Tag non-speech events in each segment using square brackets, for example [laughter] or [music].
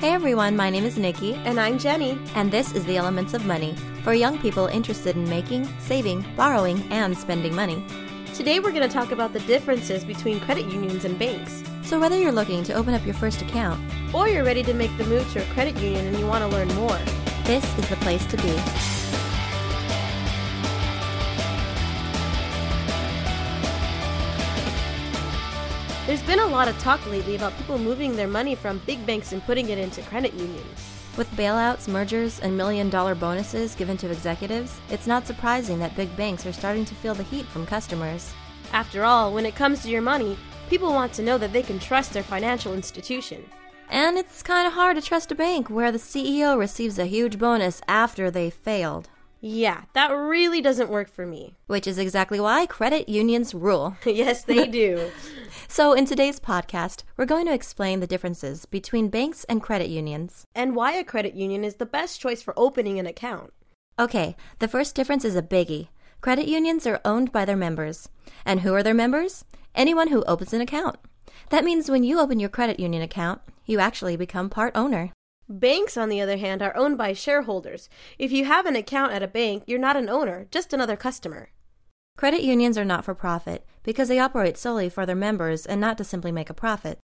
Hey everyone, my name is Nikki, And I'm Jenny. and this is The Elements of Money for young people interested in making, saving, borrowing, and spending money. Today we're going to talk about the differences between credit unions and banks. So, whether you're looking to open up your first account, Or you're ready to make the move to a credit union and you want to learn more. this is the place to be. There's been a lot of talk lately about people moving their money from big banks and putting it into credit unions. With bailouts, mergers, and million dollar bonuses given to executives, it's not surprising that big banks are starting to feel the heat from customers. After all, when it comes to your money, people want to know that they can trust their financial institution. And it's kind of hard to trust a bank where the CEO receives a huge bonus after they failed. Yeah, that really doesn't work for me. Which is exactly why credit unions rule. [laughs] yes, they do. [laughs] So, in today's podcast, we're going to explain the differences between banks and credit unions. and why a credit union is the best choice for opening an account. Okay, the first difference is a biggie. Credit unions are owned by their members. And who are their members? Anyone who opens an account. That means when you open your credit union account, you actually become part owner. Banks, on the other hand, are owned by shareholders. If you have an account at a bank, you're not an owner, just another customer. Credit unions are not for profit because they operate solely for their members and not to simply make a profit.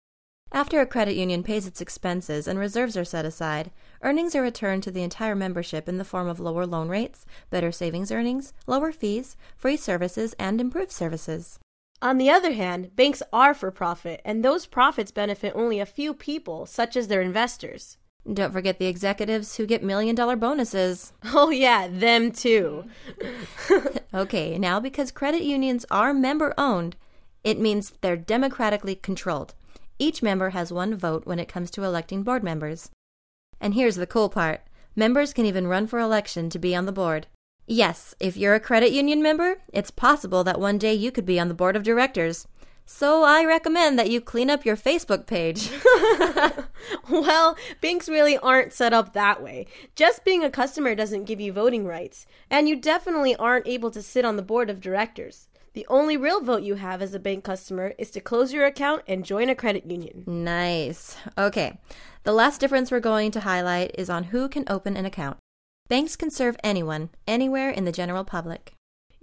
After a credit union pays its expenses and reserves are set aside, earnings are returned to the entire membership in the form of lower loan rates, better savings earnings, lower fees, free services, and improved services. On the other hand, banks are for profit, and those profits benefit only a few people, such as their investors. Don't forget the executives who get million dollar bonuses. [laughs] Oh, yeah, them too. [laughs] Okay, now because credit unions are member owned, it means they're democratically controlled. Each member has one vote when it comes to electing board members. And here's the cool part members can even run for election to be on the board. Yes, if you're a credit union member, it's possible that one day you could be on the board of directors. So I recommend that you clean up your Facebook page. [laughs] well, banks really aren't set up that way. Just being a customer doesn't give you voting rights, and you definitely aren't able to sit on the board of directors. The only real vote you have as a bank customer is to close your account and join a credit union. Nice. Okay. The last difference we're going to highlight is on who can open an account. Banks can serve anyone, anywhere in the general public.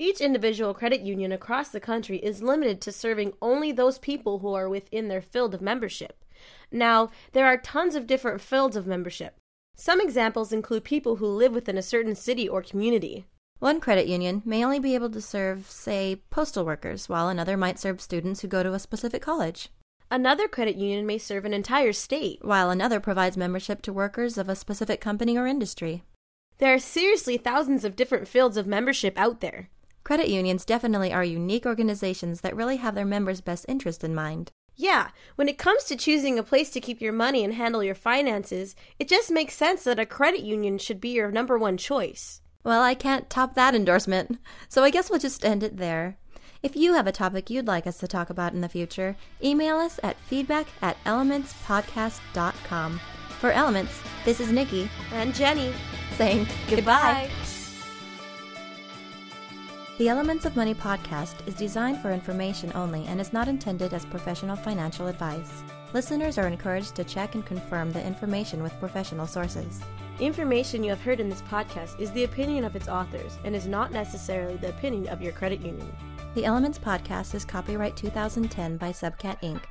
Each individual credit union across the country is limited to serving only those people who are within their field of membership. Now, there are tons of different fields of membership. Some examples include people who live within a certain city or community. One credit union may only be able to serve, say, postal workers, while another might serve students who go to a specific college, Another credit union may serve an entire state. while another provides membership to workers of a specific company or industry. There are seriously thousands of different fields of membership out there. Credit unions definitely are unique organizations that really have their members' best interest in mind. Yeah, when it comes to choosing a place to keep your money and handle your finances, it just makes sense that a credit union should be your number one choice. Well, I can't top that endorsement, so I guess we'll just end it there. If you have a topic you'd like us to talk about in the future, email us at feedback at elementspodcast.com. For Elements, this is Nikki And Jenny, saying goodbye. The Elements of Money podcast is designed for information only and is not intended as professional financial advice. Listeners are encouraged to check and confirm the information with professional sources. Information you have heard in this podcast is the opinion of its authors and is not necessarily the opinion of your credit union. The Elements podcast is copyright 2010 by Subcat Inc.,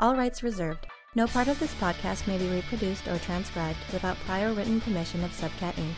all rights reserved. No part of this podcast may be reproduced or transcribed without prior written permission of Subcat Inc.